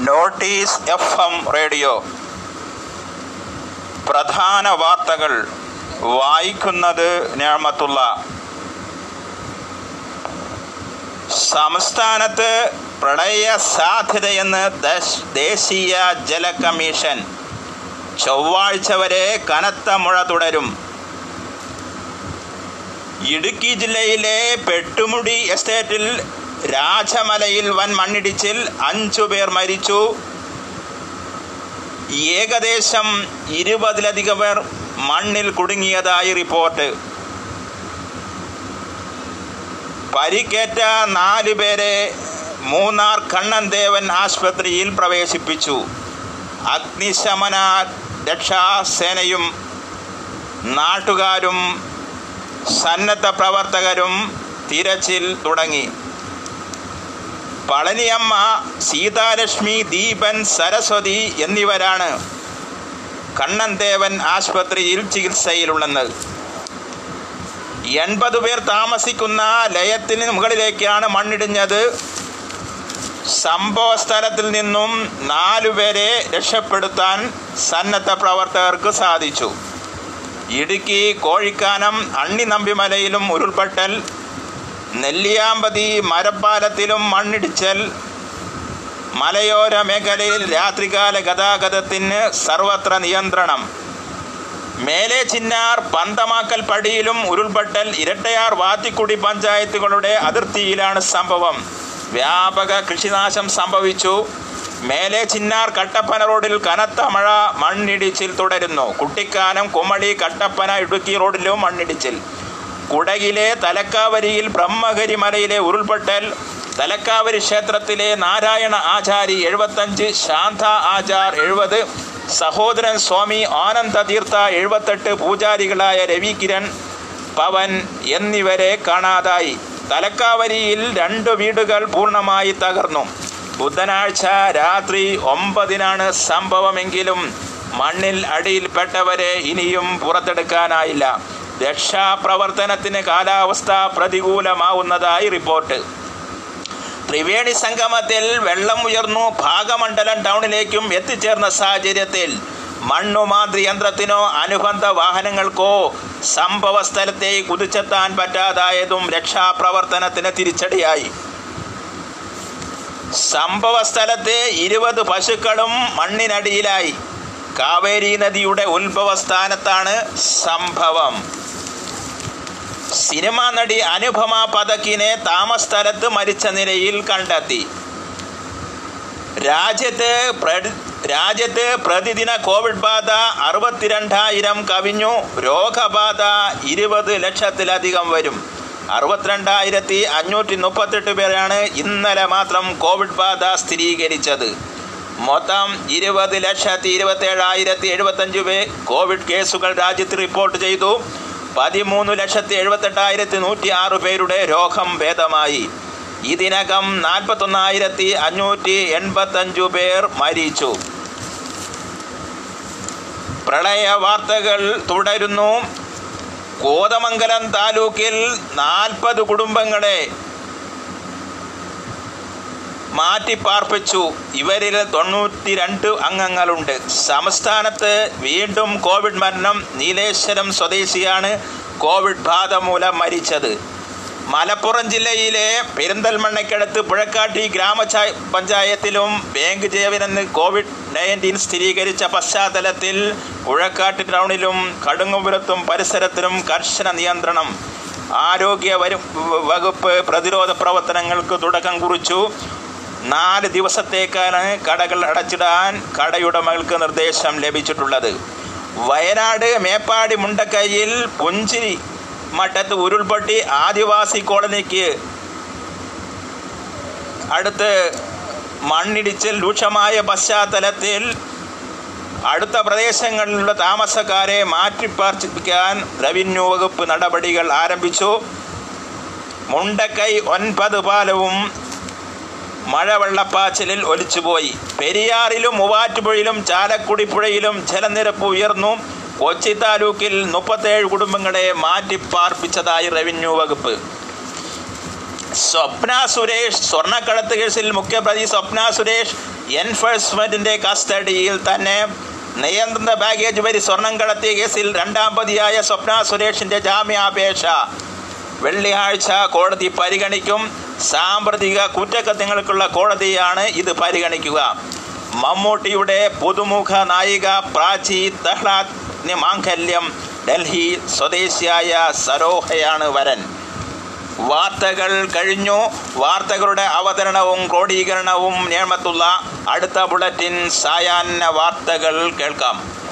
Notice F M radio. പ്രധാന വാർത്തകൾ വായിക്കുന്നത് ഞാമത്തുള്ള. സംസ്ഥാനത്ത് പ്രളയ സാധ്യതയെന്ന് ദശ് ദേശീയ ജല കമ്മീഷൻ. ചൊവ്വാഴ്ച വരെ കനത്ത മഴ തുടരും. ഇടുക്കി ജില്ലയിലെ പെട്ടുമുടി എസ്റ്റേറ്റിൽ രാജമലയിൽ വൻ മണ്ണിടിച്ചിൽ അഞ്ചു പേർ മരിച്ചു. ഏകദേശം ഇരുപതിലധികം പേർ മണ്ണിൽ കുടുങ്ങിയതായി റിപ്പോർട്ട്. പരിക്കേറ്റ നാല് പേരെ മൂന്നാർ കണ്ണൻദേവൻ ആശുപത്രിയിൽ പ്രവേശിപ്പിച്ചു. അഗ്നിശമന രക്ഷാസേനയും നാട്ടുകാരും സന്നദ്ധ പ്രവർത്തകരും തിരച്ചിൽ തുടങ്ങി. പളനിയമ്മ സീതാലക്ഷ്മി ദീപൻ സരസ്വതി എന്നിവരാണ് കണ്ണൻദേവൻ ആശുപത്രിയിൽ ചികിത്സയിലുള്ളത്. എൺപത് പേർ താമസിക്കുന്ന ലയത്തിന് മുകളിലേക്കാണ് മണ്ണിടിഞ്ഞത്. സംഭവ സ്ഥലത്തിൽ നിന്നും നാലുപേരെ രക്ഷപ്പെടുത്താൻ സന്നദ്ധ പ്രവർത്തകർക്ക് സാധിച്ചു. ഇടുക്കി കോഴിക്കാനം അണ്ണി നമ്പിമലയിലും ഉരുൾപൊട്ടൽ നെല്ലിയാമ്പതി മരപ്പാലത്തിലും മണ്ണിടിച്ചൽ മലയോര മേഖലയിൽ രാത്രികാല ഗതാഗതത്തിന് സർവത്ര നിയന്ത്രണം. മേലെ ചിന്നാർ പന്തമാക്കൽ പടിയിലും ഉരുൾപൊട്ടൽ ഇരട്ടയാർ വാത്തിക്കുടി പഞ്ചായത്തുകളുടെ അതിർത്തിയിലാണ് സംഭവം. വ്യാപക കൃഷിനാശം സംഭവിച്ചു. മേലെ ചിന്നാർ കട്ടപ്പന റോഡിൽ കനത്ത മഴ മണ്ണിടിച്ചിൽ തുടരുന്നു. കുട്ടിക്കാനം കുമളി കട്ടപ്പന ഇടുക്കി റോഡിലും മണ്ണിടിച്ചിൽ. കുടകിലെ തലക്കാവരിയിൽ ബ്രഹ്മഗരി മലയിലെ ഉരുൾപൊട്ടൽ തലക്കാവരി ക്ഷേത്രത്തിലെ നാരായണ ആചാരി എഴുപത്തഞ്ച് ശാന്ത ആചാർ എഴുപത് സഹോദരൻ സ്വാമി ആനന്ദ തീർത്ഥ എഴുപത്തെട്ട് പൂജാരികളായ രവികിരൺ പവൻ എന്നിവരെ കാണാതായി. തലക്കാവരിയിൽ രണ്ട് വീടുകൾ പൂർണമായി തകർന്നു. ബുധനാഴ്ച രാത്രി ഒമ്പതിനാണ് സംഭവമെങ്കിലും മണ്ണിൽ അടിയിൽപ്പെട്ടവരെ ഇനിയും പുറത്തെടുക്കാനായില്ല. രക്ഷാപ്രവർത്തനത്തിന് കാലാവസ്ഥ പ്രതികൂലമാവുന്നതായി റിപ്പോർട്ട്. ത്രിവേണി സംഗമത്തിൽ വെള്ളം ഉയർന്നു ഭാഗമണ്ഡലം ടൗണിലേക്കും എത്തിച്ചേർന്ന സാഹചര്യത്തിൽ മണ്ണുമാന്ത്രി യന്ത്രത്തിനോ അനുബന്ധ വാഹനങ്ങൾക്കോ സംഭവ സ്ഥലത്തേക്ക് കുതിച്ചെത്താൻ പറ്റാതായതും രക്ഷാപ്രവർത്തനത്തിന് തിരിച്ചടിയായി. സംഭവ സ്ഥലത്തെ ഇരുപത് പശുക്കളും മണ്ണിനടിയിലായി. കാവേരി നദിയുടെ ഉത്ഭവസ്ഥാനത്താണ് സംഭവം. സിനിമാ നടി അനുപമ പതക്കിനെ താമസസ്ഥലത്ത് മരിച്ച നിലയിൽ കണ്ടെത്തി. രാജ്യത്ത് രാജ്യത്ത് പ്രതിദിന കോവിഡ് ബാധ അറുപത്തിരണ്ടായിരം കവിഞ്ഞു. രോഗബാധ ഇരുപത് ലക്ഷത്തിലധികം വരും. അറുപത്തിരണ്ടായിരത്തി അഞ്ഞൂറ്റി മുപ്പത്തെട്ട് പേരാണ് ഇന്നലെ മാത്രം കോവിഡ് ബാധ സ്ഥിരീകരിച്ചത്. മൊത്തം ഇരുപത് ലക്ഷത്തി ഇരുപത്തേഴായിരത്തി എഴുപത്തഞ്ച് പേർ കോവിഡ് കേസുകൾ രാജ്യത്ത് റിപ്പോർട്ട് ചെയ്തു. പതിമൂന്ന് ലക്ഷത്തി എഴുപത്തെട്ടായിരത്തി നൂറ്റി ആറ് പേരുടെ രോഗം ഭേദമായി. ഇതിനകം നാൽപ്പത്തൊന്നായിരത്തി അഞ്ഞൂറ്റി എൺപത്തഞ്ചു പേർ മരിച്ചു. പ്രളയ വാർത്തകൾ തുടരുന്നു. കോതമംഗലം താലൂക്കിൽ നാൽപ്പത് കുടുംബങ്ങളെ മാറ്റിപ്പാർപ്പിച്ചു. ഇവരിൽ തൊണ്ണൂറ്റി രണ്ട് അംഗങ്ങളുണ്ട്. സംസ്ഥാനത്ത് വീണ്ടും കോവിഡ് മരണം. നീലേശ്വരം സ്വദേശിയാണ് കോവിഡ് ബാധ മൂലം മരിച്ചത്. മലപ്പുറം ജില്ലയിലെ പെരിന്തൽമണ്ണയ്ക്കടുത്ത് പുഴക്കാട്ടി ഗ്രാമ പഞ്ചായത്തിലും ബാങ്ക് ജീവനെന്ന് കോവിഡ് നയന്റീൻ സ്ഥിരീകരിച്ച പശ്ചാത്തലത്തിൽ പുഴക്കാട്ടി ടൗണിലും കടുങ്ങുപുരത്തും പരിസരത്തിലും കർശന നിയന്ത്രണം. ആരോഗ്യ വകുപ്പ് പ്രതിരോധ പ്രവർത്തനങ്ങൾക്ക് തുടക്കം കുറിച്ചു. നാല് ദിവസത്തേക്കാണ് കടകൾ അടച്ചിടാൻ കടയുടമകൾക്ക് നിർദ്ദേശം ലഭിച്ചിട്ടുള്ളത്. വയനാട് മേപ്പാടി മുണ്ടക്കൈയിൽ പുഞ്ചിരി മട്ടത്ത് ഉരുൾപൊട്ടി ആദിവാസി കോളനിക്ക് അടുത്ത് മണ്ണിടിച്ചിൽ രൂക്ഷമായ പശ്ചാത്തലത്തിൽ അടുത്ത പ്രദേശങ്ങളിലുള്ള താമസക്കാരെ മാറ്റിപ്പാർപ്പിക്കാൻ റവന്യൂ വകുപ്പ് നടപടികൾ ആരംഭിച്ചു. മുണ്ടക്കൈ ഒൻപത് പാലവും മഴവെള്ളപ്പാച്ചിലിൽ ഒലിച്ചുപോയി. പെരിയാറിലും മൂവാറ്റുപുഴയിലും ചാലക്കുടി പുഴയിലും ജലനിരപ്പ് ഉയർന്നു. കൊച്ചി താലൂക്കിൽ മുപ്പത്തേഴ് കുടുംബങ്ങളെ മാറ്റിപ്പാർപ്പിച്ചതായി റവന്യൂ വകുപ്പ്. സ്വപ്ന സുരേഷ് സ്വർണക്കടത്ത് കേസിൽ മുഖ്യപ്രതി സ്വപ്ന സുരേഷ് എൻഫോഴ്സ്മെന്റിന്റെ കസ്റ്റഡിയിൽ തന്നെ. നിയന്ത്രിത ബാഗേജ് വരി സ്വർണം കടത്തിയ കേസിൽ രണ്ടാം പ്രതിയായ സ്വപ്ന സുരേഷിന്റെ ജാമ്യാപേക്ഷ. വെള്ളിയാഴ്ച കോടതി പരിഗണിക്കും. സാമ്പത്തിക കുറ്റകൃത്യങ്ങൾക്കുള്ള കോടതിയാണ് ഇത് പരിഗണിക്കുക. മമ്മൂട്ടിയുടെ പുതുമുഖ നായിക പ്രാചി മാംഗല്യം ഡൽഹി സ്വദേശിയായ സരോഹയാണ് വരൻ. വാർത്തകൾ കഴിഞ്ഞു. വാർത്തകളുടെ അവതരണവും ക്രോഡീകരണവും നിയമത്തുള്ള അടുത്ത ബുള്ളറ്റിൻ സായാഹ്ന വാർത്തകൾ കേൾക്കാം.